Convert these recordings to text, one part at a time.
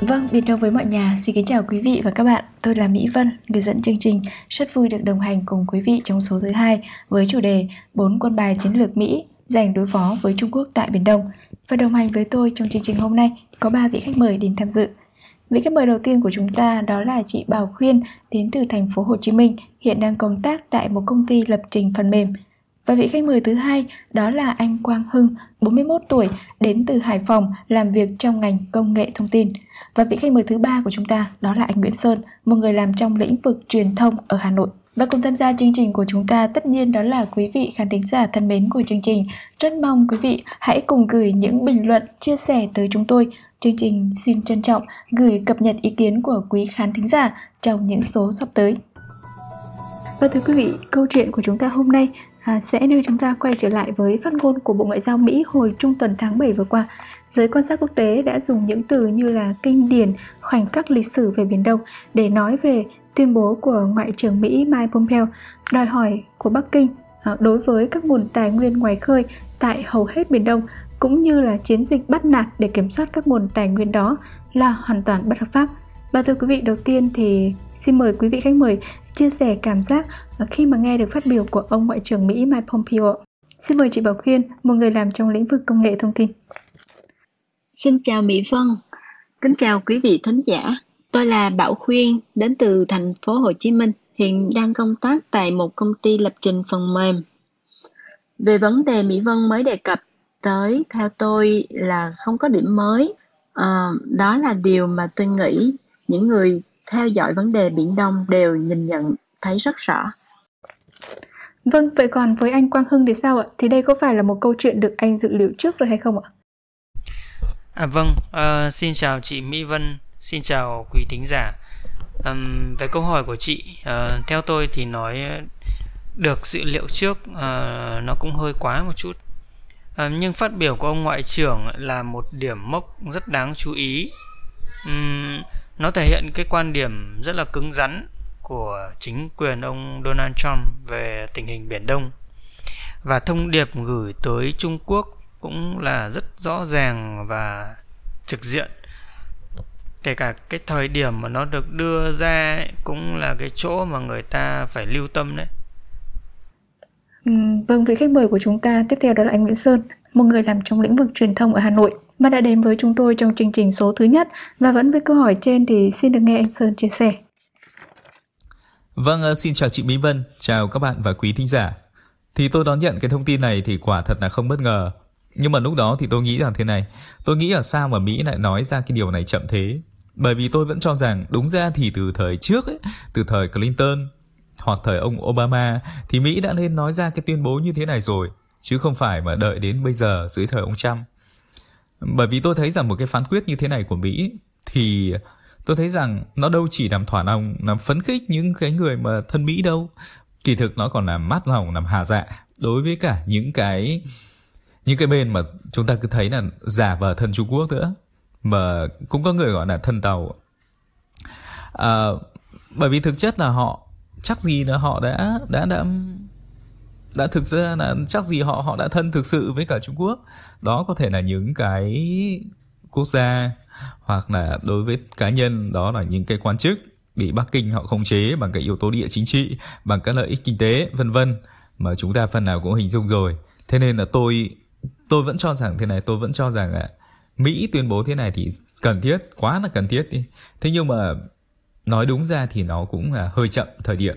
Vâng, biệt đâu với mọi nhà, xin kính chào quý vị và các bạn. Tôi là Mỹ Vân, người dẫn chương trình. Rất vui được đồng hành cùng quý vị trong số thứ hai với chủ đề 4 quân bài chiến lược Mỹ dành đối phó với Trung Quốc tại Biển Đông. Và đồng hành với tôi trong chương trình hôm nay có ba vị khách mời đến tham dự. Vị khách mời đầu tiên của chúng ta đó là chị Bảo Khuyên đến từ thành phố Hồ Chí Minh, hiện đang công tác tại một công ty lập trình phần mềm. Và vị khách mời thứ hai đó là anh Quang Hưng, 41 tuổi, đến từ Hải Phòng làm việc trong ngành công nghệ thông tin. Và vị khách mời thứ ba của chúng ta đó là anh Nguyễn Sơn, một người làm trong lĩnh vực truyền thông ở Hà Nội. Và cùng tham gia chương trình của chúng ta tất nhiên đó là quý vị khán thính giả thân mến của chương trình. Rất mong quý vị hãy cùng gửi những bình luận, chia sẻ tới chúng tôi. Chương trình xin trân trọng gửi cập nhật ý kiến của quý khán thính giả trong những số sắp tới. Và thưa quý vị, câu chuyện của chúng ta hôm nay à, sẽ đưa chúng ta quay trở lại với phát ngôn của Bộ Ngoại giao Mỹ hồi trung tuần tháng 7 vừa qua. Giới quan sát quốc tế đã dùng những từ như là kinh điển, khoảnh khắc lịch sử về Biển Đông để nói về tuyên bố của Ngoại trưởng Mỹ Mike Pompeo đòi hỏi của Bắc Kinh à, đối với các nguồn tài nguyên ngoài khơi tại hầu hết Biển Đông cũng như là chiến dịch bắt nạt để kiểm soát các nguồn tài nguyên đó là hoàn toàn bất hợp pháp. Và thưa quý vị, đầu tiên thì xin mời quý vị khách mời chia sẻ cảm giác khi mà nghe được phát biểu của ông Ngoại trưởng Mỹ Mike Pompeo. Xin mời chị Bảo Khuyên, một người làm trong lĩnh vực công nghệ thông tin. Xin chào Mỹ Vân, kính chào quý vị thính giả. Tôi là Bảo Khuyên, đến từ thành phố Hồ Chí Minh, hiện đang công tác tại một công ty lập trình phần mềm. Về vấn đề Mỹ Vân mới đề cập tới, theo tôi là không có điểm mới. À, đó là điều mà tôi nghĩ những người theo dõi vấn đề Biển Đông đều nhìn nhận thấy rất rõ. Vâng, vậy còn với anh Quang Hưng thì sao ạ? Thì đây có phải là một câu chuyện được anh dự liệu trước rồi hay không ạ? À, vâng, uh, xin chào chị Mỹ Vân, xin chào quý thính giả. Um, về câu hỏi của chị, uh, theo tôi thì nói được dự liệu trước uh, nó cũng hơi quá một chút. Uh, nhưng phát biểu của ông ngoại trưởng là một điểm mốc rất đáng chú ý. Um, nó thể hiện cái quan điểm rất là cứng rắn của chính quyền ông Donald Trump về tình hình Biển Đông. Và thông điệp gửi tới Trung Quốc cũng là rất rõ ràng và trực diện. Kể cả cái thời điểm mà nó được đưa ra cũng là cái chỗ mà người ta phải lưu tâm đấy. Ừ, vâng vị khách mời của chúng ta tiếp theo đó là anh Nguyễn Sơn một người làm trong lĩnh vực truyền thông ở Hà Nội mà đã đến với chúng tôi trong chương trình số thứ nhất và vẫn với câu hỏi trên thì xin được nghe anh Sơn chia sẻ. Vâng, ờ, xin chào chị Mỹ Vân, chào các bạn và quý thính giả. Thì tôi đón nhận cái thông tin này thì quả thật là không bất ngờ. Nhưng mà lúc đó thì tôi nghĩ rằng thế này, tôi nghĩ là sao mà Mỹ lại nói ra cái điều này chậm thế? Bởi vì tôi vẫn cho rằng đúng ra thì từ thời trước ấy, từ thời Clinton hoặc thời ông Obama thì Mỹ đã nên nói ra cái tuyên bố như thế này rồi, chứ không phải mà đợi đến bây giờ dưới thời ông Trump. Bởi vì tôi thấy rằng một cái phán quyết như thế này của Mỹ thì tôi thấy rằng nó đâu chỉ làm thỏa lòng, làm phấn khích những cái người mà thân Mỹ đâu. Kỳ thực nó còn làm mát lòng, làm hà dạ đối với cả những cái những cái bên mà chúng ta cứ thấy là giả vờ thân Trung Quốc nữa mà cũng có người gọi là thân tàu à, bởi vì thực chất là họ chắc gì là họ đã đã đã đã thực ra là chắc gì họ họ đã thân thực sự với cả Trung Quốc. Đó có thể là những cái quốc gia hoặc là đối với cá nhân, đó là những cái quan chức bị Bắc Kinh họ khống chế bằng cái yếu tố địa chính trị, bằng các lợi ích kinh tế, vân vân, mà chúng ta phần nào cũng hình dung rồi. Thế nên là tôi tôi vẫn cho rằng thế này, tôi vẫn cho rằng là Mỹ tuyên bố thế này thì cần thiết, quá là cần thiết đi. Thế nhưng mà nói đúng ra thì nó cũng là hơi chậm thời điểm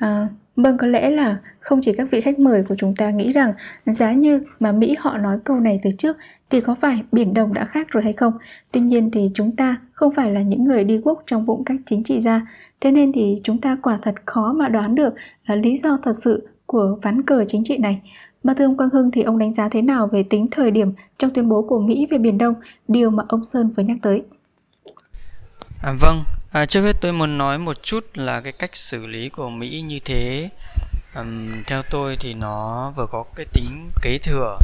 à, Vâng, có lẽ là không chỉ các vị khách mời của chúng ta nghĩ rằng giá như mà Mỹ họ nói câu này từ trước thì có phải Biển Đông đã khác rồi hay không? Tuy nhiên thì chúng ta không phải là những người đi quốc trong bụng các chính trị gia, thế nên thì chúng ta quả thật khó mà đoán được à, lý do thật sự của ván cờ chính trị này. Mà thưa ông Quang Hưng thì ông đánh giá thế nào về tính thời điểm trong tuyên bố của Mỹ về Biển Đông, điều mà ông Sơn vừa nhắc tới? À, vâng, À, trước hết tôi muốn nói một chút là cái cách xử lý của Mỹ như thế. Um, theo tôi thì nó vừa có cái tính kế thừa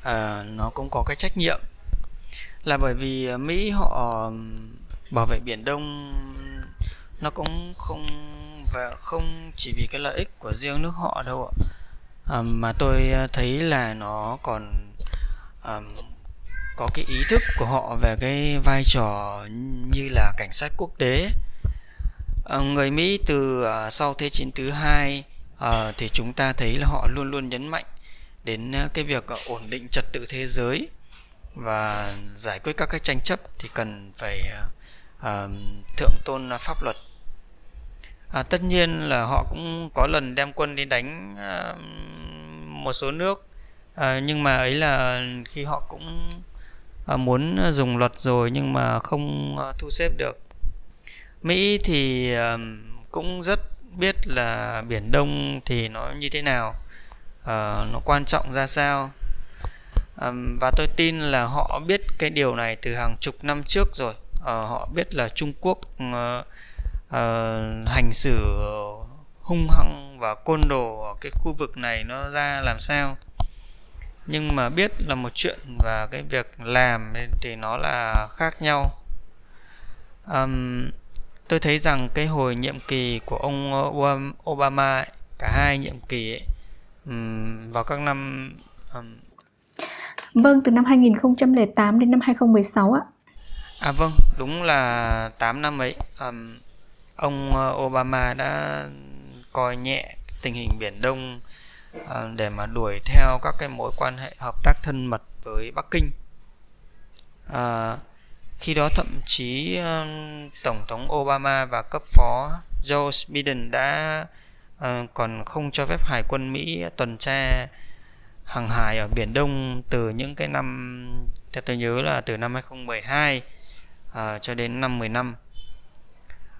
uh, nó cũng có cái trách nhiệm. Là bởi vì à, Mỹ họ bảo vệ biển Đông nó cũng không và không chỉ vì cái lợi ích của riêng nước họ đâu ạ. Um, mà tôi à, thấy là nó còn um, có cái ý thức của họ về cái vai trò như là cảnh sát quốc tế. À, người Mỹ từ à, sau thế chiến thứ hai à, thì chúng ta thấy là họ luôn luôn nhấn mạnh đến cái việc ổn định trật tự thế giới và giải quyết các cái tranh chấp thì cần phải à, thượng tôn pháp luật. À, tất nhiên là họ cũng có lần đem quân đi đánh à, một số nước à, nhưng mà ấy là khi họ cũng Ờ, muốn ờ, dùng luật rồi nhưng mà không ờ, thu xếp được. Mỹ thì cũng rất biết là biển Đông thì nó như thế nào nó quan trọng ra sao. Và tôi tin là họ biết cái điều này từ hàng chục năm trước rồi. Họ biết là Trung Quốc hành xử hung hăng và côn đồ ở cái khu vực này nó ra làm sao nhưng mà biết là một chuyện và cái việc làm thì nó là khác nhau um, tôi thấy rằng cái hồi nhiệm kỳ của ông Obama ấy, cả hai nhiệm kỳ ấy, um, vào các năm um... Vâng, từ năm 2008 đến năm 2016 ạ. À vâng, đúng là 8 năm ấy. Um, ông Obama đã coi nhẹ tình hình biển Đông À, để mà đuổi theo các cái mối quan hệ hợp tác thân mật với Bắc Kinh. À, khi đó thậm chí ờ, Tổng thống Obama và cấp phó Joe Biden đã à, còn không cho phép Hải quân Mỹ tuần tra hàng hải ở Biển Đông từ những cái năm theo tôi nhớ là từ năm 2012 à, cho đến năm 10 năm.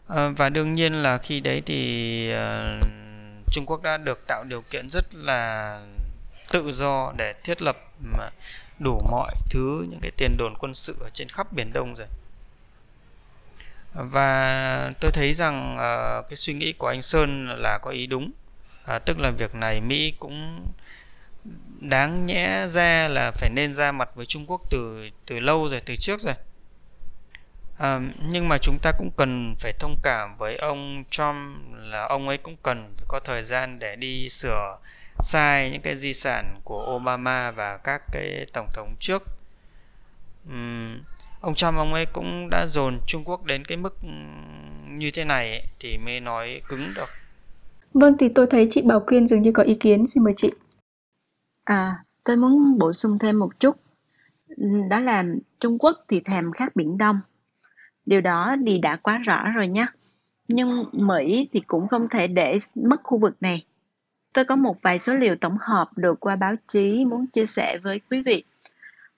Ờ, và đương nhiên là khi đấy thì à, Trung Quốc đã được tạo điều kiện rất là tự do để thiết lập đủ mọi thứ những cái tiền đồn quân sự ở trên khắp biển Đông rồi. Và tôi thấy rằng uh, cái suy nghĩ của anh Sơn là có ý đúng. Uh, tức là việc này Mỹ cũng đáng nhẽ ra là phải nên ra mặt với Trung Quốc từ từ lâu rồi từ trước rồi. À, nhưng mà chúng ta cũng cần phải thông cảm với ông Trump là ông ấy cũng cần phải có thời gian để đi sửa sai những cái di sản của Obama và các cái tổng thống trước. Uhm, ông Trump ông ấy cũng đã dồn Trung Quốc đến cái mức như thế này ấy, thì mới nói cứng được. Vâng thì tôi thấy chị Bảo Quyên dường như có ý kiến, xin mời chị. À, tôi muốn bổ sung thêm một chút. Đó là Trung Quốc thì thèm khát Biển Đông điều đó thì đã quá rõ rồi nhé nhưng mỹ thì cũng không thể để mất khu vực này. Tôi có một vài số liệu tổng hợp được qua báo chí muốn chia sẻ với quý vị.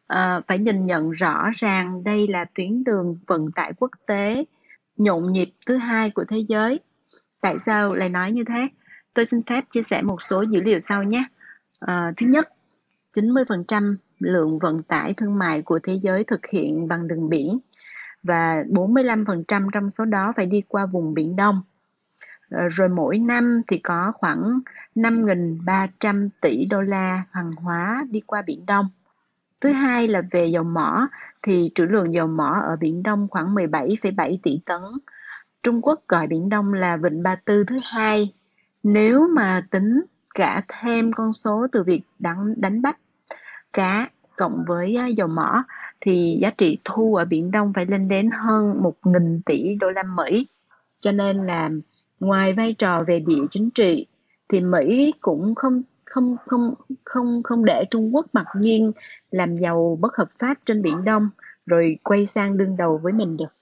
À, phải nhìn nhận rõ ràng đây là tuyến đường vận tải quốc tế nhộn nhịp thứ hai của thế giới. Tại sao lại nói như thế? Tôi xin phép chia sẻ một số dữ liệu sau nhé. À, thứ nhất 90% lượng vận tải thương mại của thế giới thực hiện bằng đường biển và 45% trong số đó phải đi qua vùng Biển Đông. Ờ, rồi mỗi năm thì có khoảng 5.300 tỷ đô la hàng hóa đi qua Biển Đông. Thứ hai là về dầu mỏ thì trữ lượng dầu mỏ ở Biển Đông khoảng 17,7 tỷ tấn. Trung Quốc gọi Biển Đông là Vịnh Ba Tư thứ hai. Nếu mà tính cả thêm con số từ việc đánh, đánh bắt cá cộng với ờ, dầu mỏ thì giá trị thu ở Biển Đông phải lên đến hơn 1.000 tỷ đô la Mỹ. Cho nên là ngoài vai trò về địa chính trị thì Mỹ cũng không không không không không để Trung Quốc mặc nhiên làm giàu bất hợp pháp trên Biển Đông rồi quay sang đương đầu với mình được.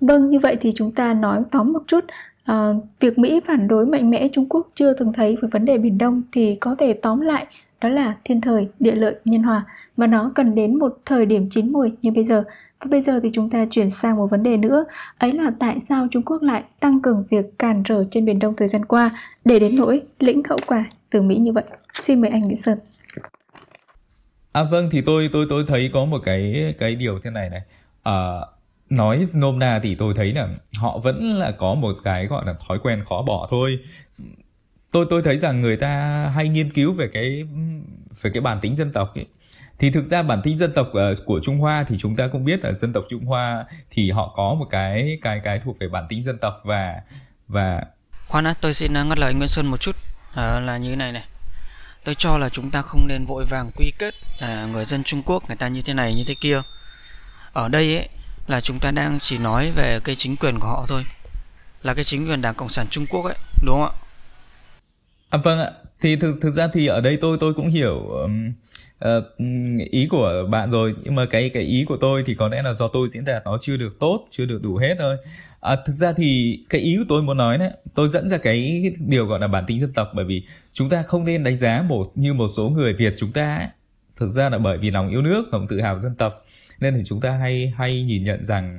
Vâng, như vậy thì chúng ta nói tóm một chút à, việc Mỹ phản đối mạnh mẽ Trung Quốc chưa từng thấy với vấn đề Biển Đông thì có thể tóm lại đó là thiên thời, địa lợi, nhân hòa và nó cần đến một thời điểm chín mùi như bây giờ. Và bây giờ thì chúng ta chuyển sang một vấn đề nữa, ấy là tại sao Trung Quốc lại tăng cường việc cản trở trên Biển Đông thời gian qua để đến nỗi lĩnh hậu quả từ Mỹ như vậy. Xin mời anh Nguyễn Sơn. À vâng thì tôi tôi tôi thấy có một cái cái điều thế này này. À, nói nôm na thì tôi thấy là họ vẫn là có một cái gọi là thói quen khó bỏ thôi tôi tôi thấy rằng người ta hay nghiên cứu về cái về cái bản tính dân tộc ấy. thì thực ra bản tính dân tộc ờ, của Trung Hoa thì chúng ta cũng biết là dân tộc Trung Hoa thì họ có một cái cái cái thuộc về bản tính dân tộc và và khoan đã tôi xin ờ, ngắt lời Nguyễn sơn một chút à, là như thế này này tôi cho là chúng ta không nên vội vàng quy kết à, người dân Trung Quốc người ta như thế này như thế kia ở đây ấy là chúng ta đang chỉ nói về cái chính quyền của họ thôi là cái chính quyền Đảng Cộng sản Trung Quốc ấy đúng không ạ? À, vâng ạ. Thì thực thực ra thì ở đây tôi tôi cũng hiểu um, uh, ý của bạn rồi. Nhưng mà cái cái ý của tôi thì có lẽ là do tôi diễn đạt nó chưa được tốt chưa được đủ hết thôi. À, thực ra thì cái ý của tôi muốn nói đấy tôi dẫn ra cái điều gọi là bản tính dân tộc. Bởi vì chúng ta không nên đánh giá một như một số người Việt chúng ta ấy. thực ra là bởi vì lòng yêu nước lòng tự hào dân tộc nên thì chúng ta hay hay nhìn nhận rằng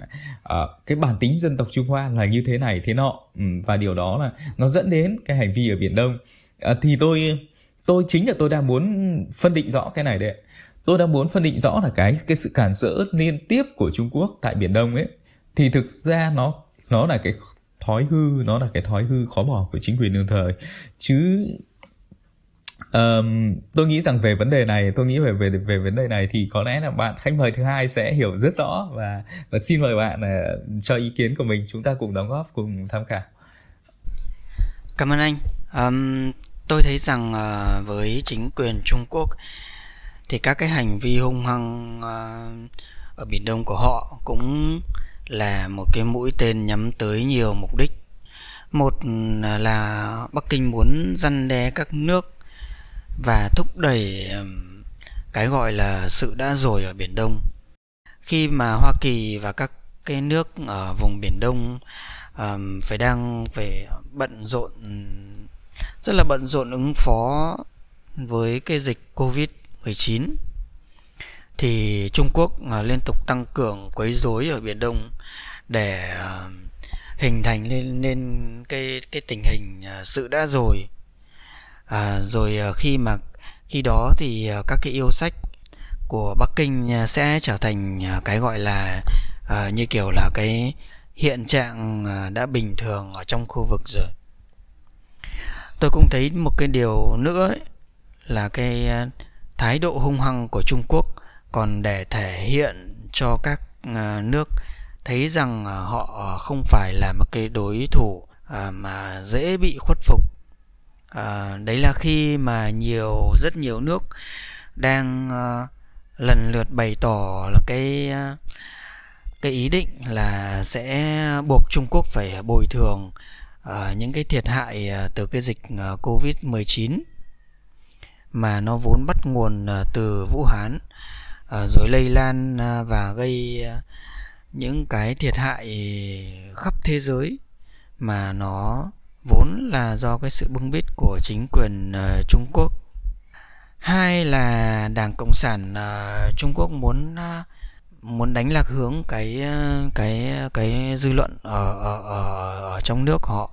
uh, cái bản tính dân tộc Trung Hoa là như thế này thế nọ. Um, và điều đó là nó dẫn đến cái hành vi ở biển Đông. Uh, thì tôi tôi chính là tôi đang muốn phân định rõ cái này đấy tôi đang muốn phân định rõ là cái cái sự cản trở liên tiếp của Trung Quốc tại biển Đông ấy. Thì thực ra nó nó là cái thói hư nó là cái thói hư khó bỏ của chính quyền đương thời. Chứ um, tôi nghĩ rằng về vấn đề này tôi nghĩ về về về vấn đề này thì có lẽ là bạn khách mời thứ hai sẽ hiểu rất rõ và và xin mời bạn uh, cho ý kiến của mình chúng ta cùng đóng góp cùng tham khảo. Cảm ơn anh. Um, tôi thấy rằng uh, với chính quyền Trung Quốc thì các cái hành vi hung hăng uh, ở biển Đông của họ cũng là một cái mũi tên nhắm tới nhiều mục đích. Một là Bắc Kinh muốn răn đe các nước và thúc đẩy cái gọi là sự đã rồi ở biển Đông. Khi mà Hoa Kỳ và các cái nước ở vùng biển Đông um, phải đang phải bận rộn rất là bận rộn ứng phó với cái dịch Covid 19 thì Trung Quốc uh, liên tục tăng cường quấy rối ở biển Đông để uh, hình thành lên nên cái cái tình hình uh, sự đã rồi à, rồi ờ, khi mà khi đó thì ờ, các cái yêu sách của Bắc Kinh ờ, sẽ trở thành cái gọi là à, như kiểu là cái hiện trạng đã bình thường ở trong khu vực rồi. Tôi cũng thấy một cái điều nữa ấy, là cái thái độ hung hăng của Trung Quốc còn để thể hiện cho các nước thấy rằng họ không phải là một cái đối thủ mà dễ bị khuất phục à, đấy là khi mà nhiều rất nhiều nước đang à, lần lượt bày tỏ là cái ờ, cái ý định là sẽ buộc Trung Quốc phải bồi thường à, những cái thiệt hại từ cái dịch uh, Covid-19 mà nó vốn bắt nguồn từ Vũ Hán à, rồi lây lan và gây những cái thiệt hại khắp thế giới mà nó vốn là do cái sự bưng bít của chính quyền uh, Trung Quốc. Hai là Đảng Cộng sản uh, Trung Quốc muốn uh, muốn đánh lạc hướng cái cái cái dư luận ở ở ở, ở trong nước họ.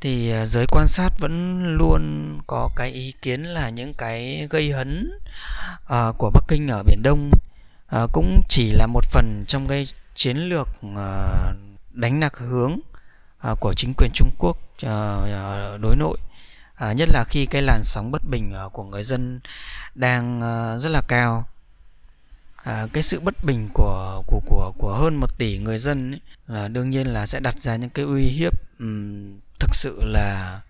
Thì giới quan sát vẫn luôn có cái ý kiến là những cái gây hấn uh, của Bắc Kinh ở biển Đông uh, cũng chỉ là một phần trong cái chiến lược uh, đánh lạc hướng uh, của chính quyền Trung Quốc. Ờ, ờ, đối nội uh, nhất là khi cái làn sóng bất bình uh, của người dân đang uh, rất là cao à, cái sự bất bình của của của của hơn một tỷ người dân ấy, là đương nhiên là sẽ đặt ra những cái uy hiếp um, thực sự là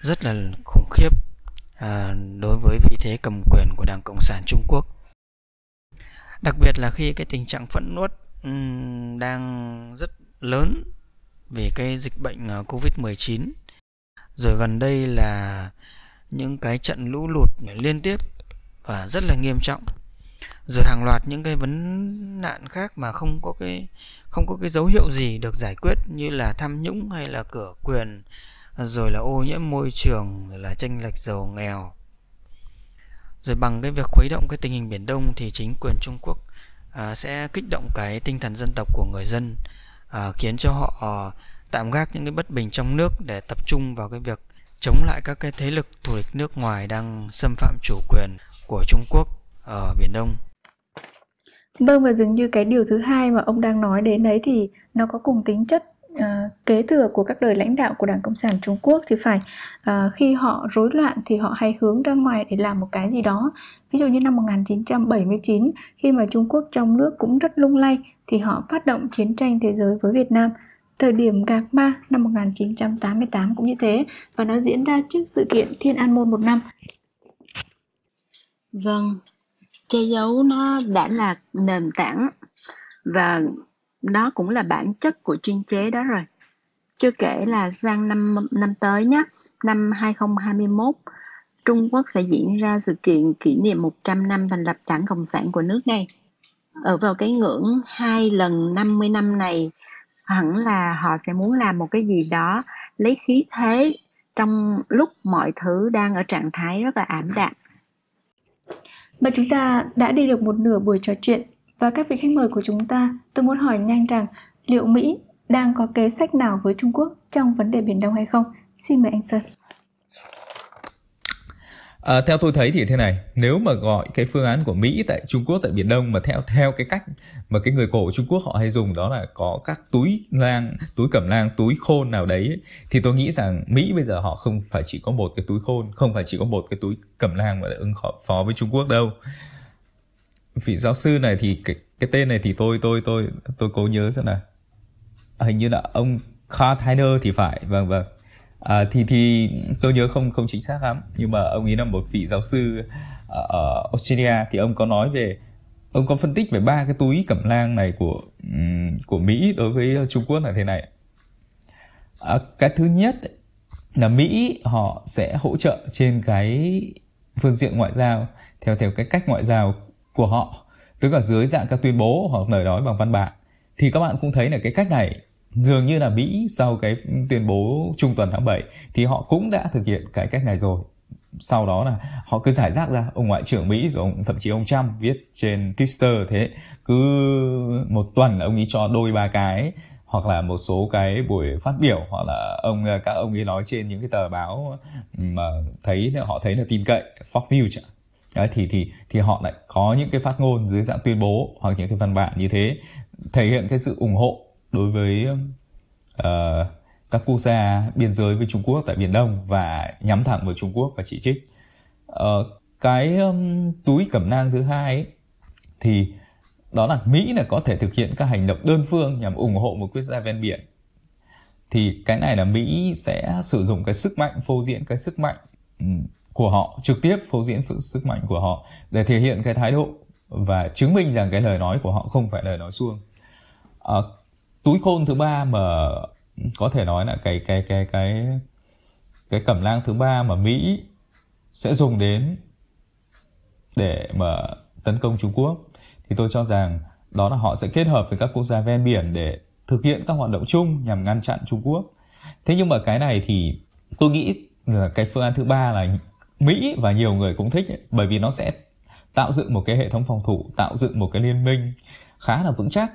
rất là khủng khiếp à, đối với vị thế cầm quyền của Đảng Cộng sản Trung Quốc. Đặc biệt là khi cái tình trạng phẫn nuốt um, đang rất lớn về cái dịch bệnh ờ, Covid-19. Rồi gần đây là những cái trận lũ lụt liên tiếp và rất là nghiêm trọng. Rồi hàng loạt những cái vấn nạn khác mà không có cái không có cái dấu hiệu gì được giải quyết như là tham nhũng hay là cửa quyền rồi là ô nhiễm môi trường rồi là tranh lệch giàu nghèo. Rồi bằng cái việc khuấy động cái tình hình biển đông thì chính quyền trung quốc à, sẽ kích động cái tinh thần dân tộc của người dân uh, khiến cho họ uh, tạm gác những cái bất bình trong nước để tập trung vào cái việc chống lại các cái thế lực thù địch nước ngoài đang xâm phạm chủ quyền của Trung Quốc ở Biển Đông. Vâng và dường như cái điều thứ hai mà ông đang nói đến đấy thì nó có cùng tính chất à, kế thừa của các đời lãnh đạo của Đảng Cộng sản Trung Quốc thì phải à, khi họ rối loạn thì họ hay hướng ra ngoài để làm một cái gì đó. Ví dụ như năm 1979 khi mà Trung Quốc trong nước cũng rất lung lay thì họ phát động chiến tranh thế giới với Việt Nam. Thời điểm Gạc Ma năm 1988 cũng như thế và nó diễn ra trước sự kiện Thiên An Môn một năm Vâng, che giấu nó đã là nền tảng và đó cũng là bản chất của chuyên chế đó rồi. Chưa kể là sang năm năm tới nhé, năm 2021, Trung Quốc sẽ diễn ra sự kiện kỷ niệm 100 năm thành lập Đảng Cộng sản của nước này. Ở vào cái ngưỡng hai lần 50 năm này, hẳn là họ sẽ muốn làm một cái gì đó lấy khí thế trong lúc mọi thứ đang ở trạng thái rất là ảm đạm. Và chúng ta đã đi được một nửa buổi trò chuyện và các vị khách mời của chúng ta, tôi muốn hỏi nhanh rằng liệu Mỹ đang có kế sách nào với Trung Quốc trong vấn đề Biển Đông hay không? Xin mời anh Sơn. À, theo tôi thấy thì thế này, nếu mà gọi cái phương án của Mỹ tại Trung Quốc tại Biển Đông mà theo theo cái cách mà cái người cổ Trung Quốc họ hay dùng đó là có các túi lang, túi cẩm lang, túi khôn nào đấy ấy, thì tôi nghĩ rằng Mỹ bây giờ họ không phải chỉ có một cái túi khôn, không phải chỉ có một cái túi cẩm lang mà để ứng phó với Trung Quốc đâu. Vị giáo sư này thì cái, cái tên này thì tôi tôi tôi tôi cố nhớ xem nào. À, hình như là ông Carl Tyner thì phải, vâng vâng. À, thì thì tôi nhớ không không chính xác lắm nhưng mà ông ấy là một vị giáo sư ở Australia. Thì ông có nói về ông có phân tích về ba cái túi cẩm lang này của của Mỹ đối với Trung Quốc là thế này. À, cái thứ nhất là Mỹ họ sẽ hỗ trợ trên cái phương diện ngoại giao theo theo cái cách ngoại giao của họ tức là dưới dạng các tuyên bố hoặc lời nói bằng văn bản. Thì các bạn cũng thấy là cái cách này dường như là Mỹ sau cái tuyên bố trung tuần tháng 7 thì họ cũng đã thực hiện cái cách này rồi. Sau đó là họ cứ giải rác ra ông ngoại trưởng Mỹ rồi ông, thậm chí ông Trump viết trên Twitter thế cứ một tuần ông ấy cho đôi ba cái hoặc là một số cái buổi phát biểu hoặc là ông các ông ấy nói trên những cái tờ báo mà thấy họ thấy là tin cậy Fox News Đấy, thì thì thì họ lại có những cái phát ngôn dưới dạng tuyên bố hoặc những cái văn bản như thế thể hiện cái sự ủng hộ đối với uh, các quốc gia biên giới với Trung Quốc tại Biển Đông và nhắm thẳng vào Trung Quốc và chỉ trích. Uh, cái um, túi cẩm nang thứ hai ấy, thì đó là Mỹ là có thể thực hiện các hành động đơn phương nhằm ủng hộ một quốc gia ven biển. Thì cái này là Mỹ sẽ sử dụng cái sức mạnh phô diễn cái sức mạnh um, của họ trực tiếp phô diễn sức mạnh của họ để thể hiện cái thái độ và chứng minh rằng cái lời nói của họ không phải lời nói suông. à, túi khôn thứ ba mà có thể nói là cái cái cái cái cái cẩm lang thứ ba mà Mỹ sẽ dùng đến để mà tấn công Trung Quốc thì tôi cho rằng đó là họ sẽ kết hợp với các quốc gia ven biển để thực hiện các hoạt động chung nhằm ngăn chặn Trung Quốc. Thế nhưng mà cái này thì tôi nghĩ là cái phương án thứ ba là Mỹ và nhiều người cũng thích ấy, bởi vì nó sẽ tạo dựng một cái hệ thống phòng thủ, tạo dựng một cái liên minh khá là vững chắc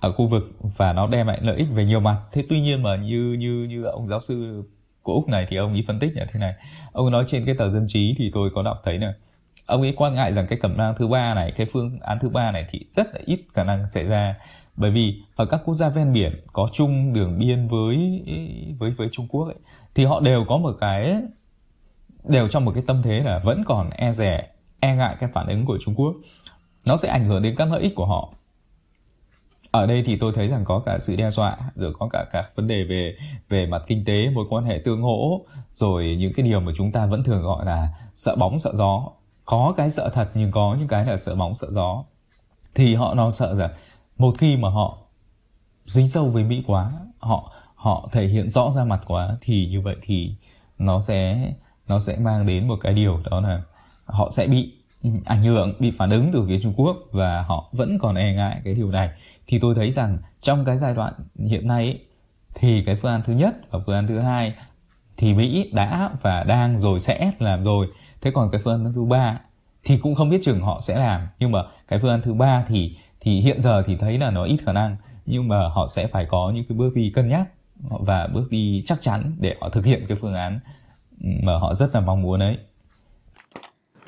ở khu vực và nó đem lại lợi ích về nhiều mặt. Thế tuy nhiên mà như như như ông giáo sư của úc này thì ông ấy phân tích như thế này. Ông nói trên cái tờ dân trí thì tôi có đọc thấy này ông ấy quan ngại rằng cái cẩm nang thứ ba này cái phương án thứ ba này thì rất là ít khả năng xảy ra. Bởi vì ở các quốc gia ven biển có chung đường biên với với với Trung Quốc ấy, thì họ đều có một cái đều trong một cái tâm thế là vẫn còn e rẻ e ngại cái phản ứng của Trung Quốc. Nó sẽ ảnh hưởng đến các lợi ích của họ. Ở đây thì tôi thấy rằng có cả sự đe dọa, rồi có cả các vấn đề về về mặt kinh tế, mối quan hệ tương hỗ, rồi những cái điều mà chúng ta vẫn thường gọi là sợ bóng, sợ gió. Có cái sợ thật nhưng có những cái là sợ bóng, sợ gió. Thì họ, nó sợ rằng một khi mà họ dính sâu với mỹ quá, họ họ thể hiện rõ ra mặt quá, thì như vậy thì nó sẽ nó sẽ mang đến một cái điều đó là họ sẽ bị ừ, ảnh hưởng bị phản ứng từ phía Trung Quốc và họ vẫn còn e ngại cái điều này. Thì tôi thấy rằng trong cái giai đoạn hiện nay ấy, thì cái phương án thứ nhất và phương án thứ hai thì Mỹ đã và đang rồi sẽ làm rồi. Thế còn cái phương án thứ ba thì cũng không biết chừng họ sẽ làm nhưng mà cái phương án thứ ba thì thì hiện giờ thì thấy là nó ít khả năng nhưng mà họ sẽ phải có những cái bước đi cân nhắc và bước đi chắc chắn để họ thực hiện cái phương án mà họ rất là mong muốn ấy.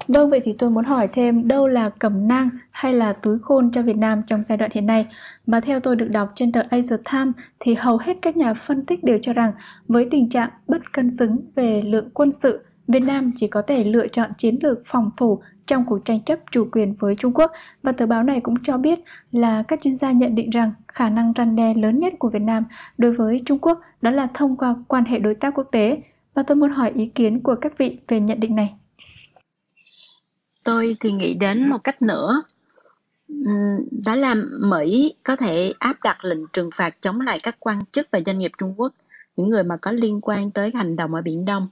Vâng, vậy thì tôi muốn hỏi thêm đâu là cẩm nang hay là túi khôn cho Việt Nam trong giai đoạn hiện nay? Mà theo tôi được đọc trên tờ Asia Times thì hầu hết các nhà phân tích đều cho rằng với tình trạng bất cân xứng về lượng quân sự, Việt Nam chỉ có thể lựa chọn chiến lược phòng thủ trong cuộc tranh chấp chủ quyền với Trung Quốc. Và tờ báo này cũng cho biết là các chuyên gia nhận định rằng khả năng răn đe lớn nhất của Việt Nam đối với Trung Quốc đó là thông qua quan hệ đối tác quốc tế và tôi muốn hỏi ý kiến của các vị về nhận định này. tôi thì nghĩ đến một cách nữa đó là Mỹ có thể áp đặt lệnh trừng phạt chống lại các quan chức và doanh nghiệp Trung Quốc, những người mà có liên quan tới hành động ở Biển Đông.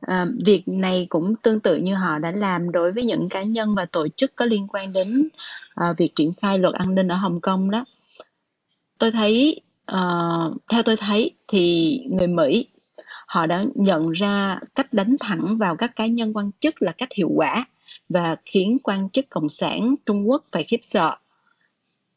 À, việc này cũng tương tự như họ đã làm đối với những cá nhân và tổ chức có liên quan đến à, việc triển khai luật an ninh ở Hồng Kông đó. Tôi thấy, à, theo tôi thấy thì người Mỹ họ đã nhận ra cách đánh thẳng vào các cá nhân quan chức là cách hiệu quả và khiến quan chức cộng sản Trung Quốc phải khiếp sợ.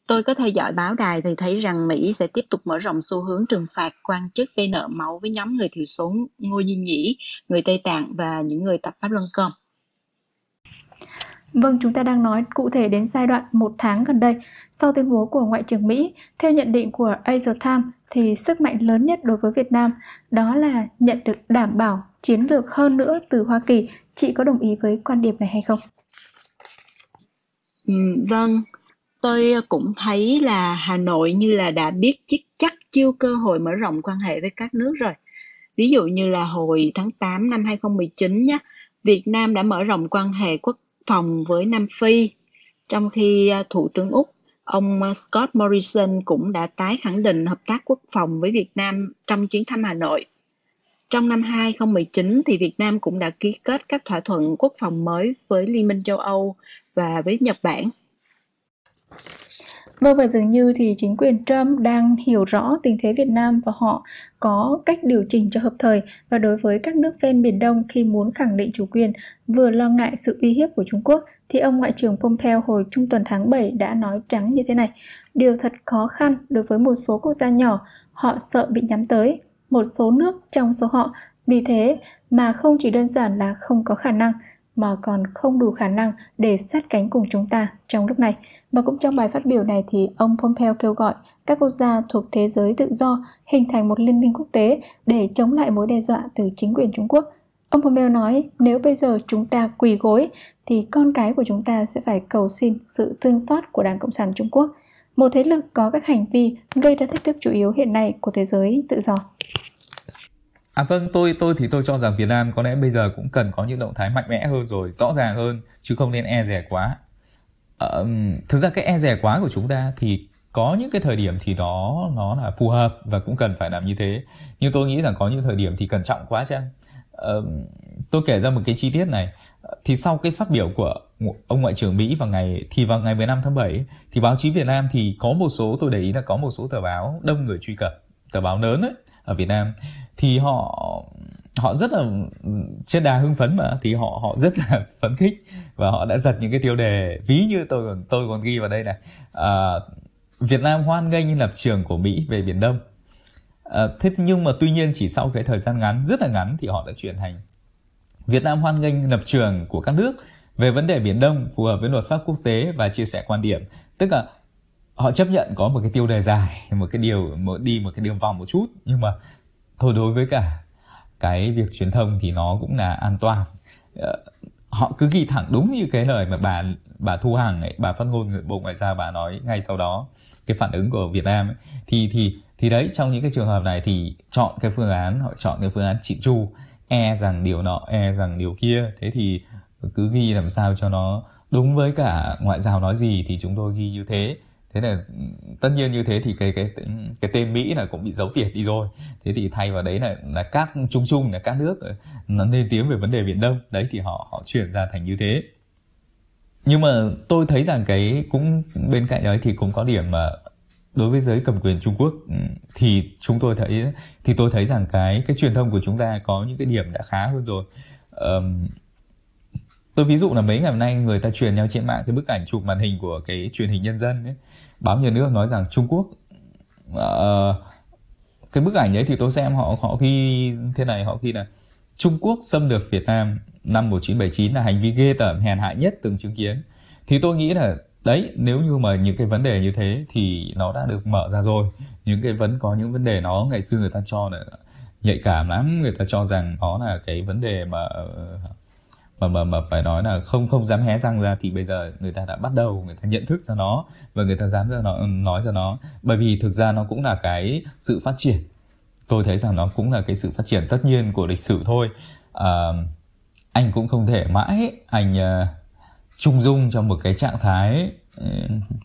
Tôi có theo dõi báo đài thì thấy rằng Mỹ sẽ tiếp tục mở rộng xu hướng trừng phạt quan chức gây nợ máu với nhóm người thiểu số Ngô Duy Nhĩ, người Tây Tạng và những người tập pháp luân công. Vâng, chúng ta đang nói cụ thể đến giai đoạn một tháng gần đây. Sau tuyên bố của Ngoại trưởng Mỹ, theo nhận định của Asia Times, thì sức mạnh lớn nhất đối với Việt Nam đó là nhận được đảm bảo chiến lược hơn nữa từ Hoa Kỳ. Chị có đồng ý với quan điểm này hay không? Ừ, vâng, tôi cũng thấy là Hà Nội như là đã biết chắc chắc chiêu cơ hội mở rộng quan hệ với các nước rồi. Ví dụ như là hồi tháng 8 năm 2019 nhé, Việt Nam đã mở rộng quan hệ quốc phòng với Nam Phi, trong khi à, Thủ tướng Úc ông à, Scott Morrison cũng đã tái khẳng định hợp tác quốc phòng với Việt Nam trong chuyến thăm Hà Nội. Trong năm 2019 thì Việt Nam cũng đã ký kết các thỏa thuận quốc phòng mới với Liên minh châu Âu và với Nhật Bản. Vâng và dường như thì chính quyền Trump đang hiểu rõ tình thế Việt Nam và họ có cách điều chỉnh cho hợp thời và đối với các nước ven Biển Đông khi muốn khẳng định chủ quyền vừa lo ngại sự uy hiếp của Trung Quốc thì ông Ngoại trưởng Pompeo hồi trung tuần tháng 7 đã nói trắng như thế này. Điều thật khó khăn đối với một số quốc gia nhỏ, họ sợ bị nhắm tới, một số nước trong số họ vì thế mà không chỉ đơn giản là không có khả năng mà còn không đủ khả năng để sát cánh cùng chúng ta trong lúc này. Và cũng trong bài phát biểu này thì ông Pompeo kêu gọi các quốc gia thuộc thế giới tự do hình thành một liên minh quốc tế để chống lại mối đe dọa từ chính quyền Trung Quốc. Ông Pompeo nói nếu bây giờ chúng ta quỳ gối thì con cái của chúng ta sẽ phải cầu xin sự thương xót của Đảng Cộng sản Trung Quốc, một thế lực có các hành vi gây ra thách thức chủ yếu hiện nay của thế giới tự do. À vâng, tôi tôi thì tôi cho rằng Việt Nam có lẽ bây giờ cũng cần có những động thái mạnh mẽ hơn rồi, rõ ràng hơn chứ không nên e rẻ quá. À, thực ra cái e rẻ quá của chúng ta thì có những cái thời điểm thì đó nó là phù hợp và cũng cần phải làm như thế. Nhưng tôi nghĩ rằng có những thời điểm thì cẩn trọng quá chăng? À, tôi kể ra một cái chi tiết này ờ, thì sau cái phát biểu của ông ngoại trưởng Mỹ vào ngày thì vào ngày 15 tháng 7 thì báo chí Việt Nam thì có một số tôi để ý là có một số tờ báo đông người truy cập tờ báo lớn ấy ở Việt Nam thì họ họ rất là trên đà hưng phấn mà. Thì họ họ rất là phấn khích và họ đã giật những cái tiêu đề ví như tôi còn tôi còn ghi vào đây này. À, Việt Nam hoan nghênh lập trường của Mỹ về Biển Đông. À, thế nhưng mà tuy nhiên chỉ sau cái thời gian ngắn rất là ngắn thì họ đã chuyển thành Việt Nam hoan nghênh lập trường của các nước về vấn đề Biển Đông phù hợp với luật pháp quốc tế và chia sẻ quan điểm. Tức là họ chấp nhận có một cái tiêu đề dài một cái điều một đi một cái đường vòng một chút nhưng mà thôi đối với cả cái việc truyền thông thì nó cũng là an toàn. Ờ, họ cứ ghi thẳng đúng như cái lời mà bà bà Thu Hằng ấy, bà phát ngôn người bộ ngoại giao bà nói ngay sau đó cái phản ứng của Việt Nam ấy, thì thì thì đấy trong những cái trường hợp này thì chọn cái phương án họ chọn cái phương án chịu chu e rằng điều nọ e rằng điều kia. Thế thì cứ ghi làm sao cho nó đúng với cả ngoại giao nói gì thì chúng tôi ghi như thế thế là tất nhiên như thế thì cái cái cái tên Mỹ là cũng bị giấu tiệt đi rồi. Thế thì thay vào đấy là là các chung chung là các nước ờ, nó lên tiếng về vấn đề biển đông. Đấy thì họ họ chuyển ra thành như thế. Nhưng mà tôi thấy rằng cái cũng bên cạnh đấy thì cũng có điểm mà đối với giới cầm quyền Trung Quốc ừ, thì chúng tôi thấy thì tôi thấy rằng cái cái truyền thông của chúng ta có những cái điểm đã khá hơn rồi. Um, tôi ví dụ là mấy ngày hôm nay người ta truyền nhau trên mạng cái bức ảnh chụp màn hình của cái truyền hình nhân dân ấy báo nhà nước nói rằng Trung Quốc uh, cái bức ảnh ấy thì tôi xem họ họ ghi thế này họ ghi là Trung Quốc xâm lược Việt Nam năm 1979 là hành vi ghê tởm hèn hạ nhất từng chứng kiến. Thì tôi nghĩ là đấy nếu như mà những cái vấn đề như thế thì nó đã được mở ra rồi. Những cái vấn có những vấn đề nó ngày xưa người ta cho là nhạy cảm lắm người ta cho rằng nó là cái vấn đề mà ờ, mà mà mà phải nói là không không dám hé răng ra thì bây giờ người ta đã bắt đầu người ta nhận thức ra nó và người ta dám ra nó nói ra nó. Bởi vì thực ra nó cũng là cái sự phát triển. Tôi thấy rằng nó cũng là cái sự phát triển tất nhiên của lịch sử thôi. À, anh cũng không thể mãi anh uh, trung dung trong một cái trạng thái ừ,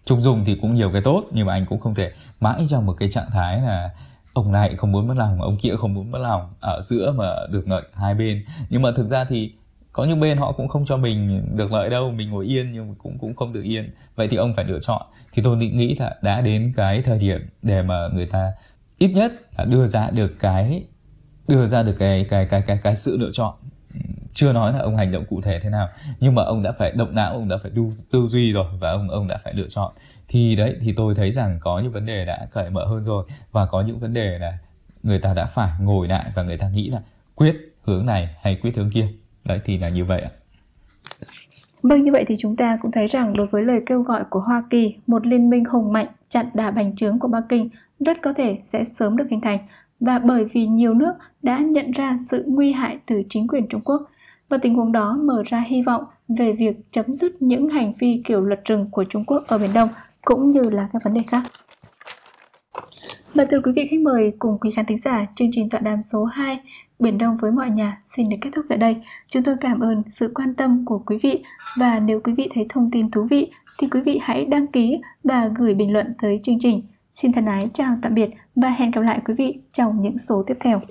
trung dung thì cũng nhiều cái tốt nhưng mà anh cũng không thể mãi trong một cái trạng thái là ông này không muốn mất lòng ông kia không muốn mất lòng ở giữa mà được lợi hai bên. Nhưng mà thực ra thì có những bên họ cũng không cho mình được lợi đâu mình ngồi yên nhưng mà cũng cũng không được yên. Vậy thì ông phải lựa chọn. Thì tôi nghĩ là đã đến cái thời điểm để mà người ta ít nhất là đưa ra được cái đưa ra được cái cái cái cái cái sự lựa chọn. Chưa nói là ông hành động cụ thể thế nào nhưng mà ông đã phải động não ông đã phải tư, tư duy rồi và ông ông đã phải lựa chọn. Thì đấy thì tôi thấy rằng có những vấn đề đã cởi mở hơn rồi và có những vấn đề là người ta đã phải ngồi lại và người ta nghĩ là quyết hướng này hay quyết hướng kia đấy thì là như vậy ạ Vâng như vậy thì chúng ta cũng thấy rằng đối với lời kêu gọi của Hoa Kỳ, một liên minh hùng mạnh chặn đà bành trướng của Bắc Kinh rất có thể sẽ sớm được hình thành và bởi vì nhiều nước đã nhận ra sự nguy hại từ chính quyền Trung Quốc và tình huống đó mở ra hy vọng về việc chấm dứt những hành vi kiểu lật rừng của Trung Quốc ở Biển Đông cũng như là các vấn đề khác. Và từ quý vị khách mời cùng quý khán thính giả, chương trình tọa đàm số 2 Biển Đông với mọi nhà xin được kết thúc tại đây. Chúng tôi cảm ơn sự quan tâm của quý vị và nếu quý vị thấy thông tin thú vị thì quý vị hãy đăng ký và gửi bình luận tới chương trình. Xin thân ái chào tạm biệt và hẹn gặp lại quý vị trong những số tiếp theo.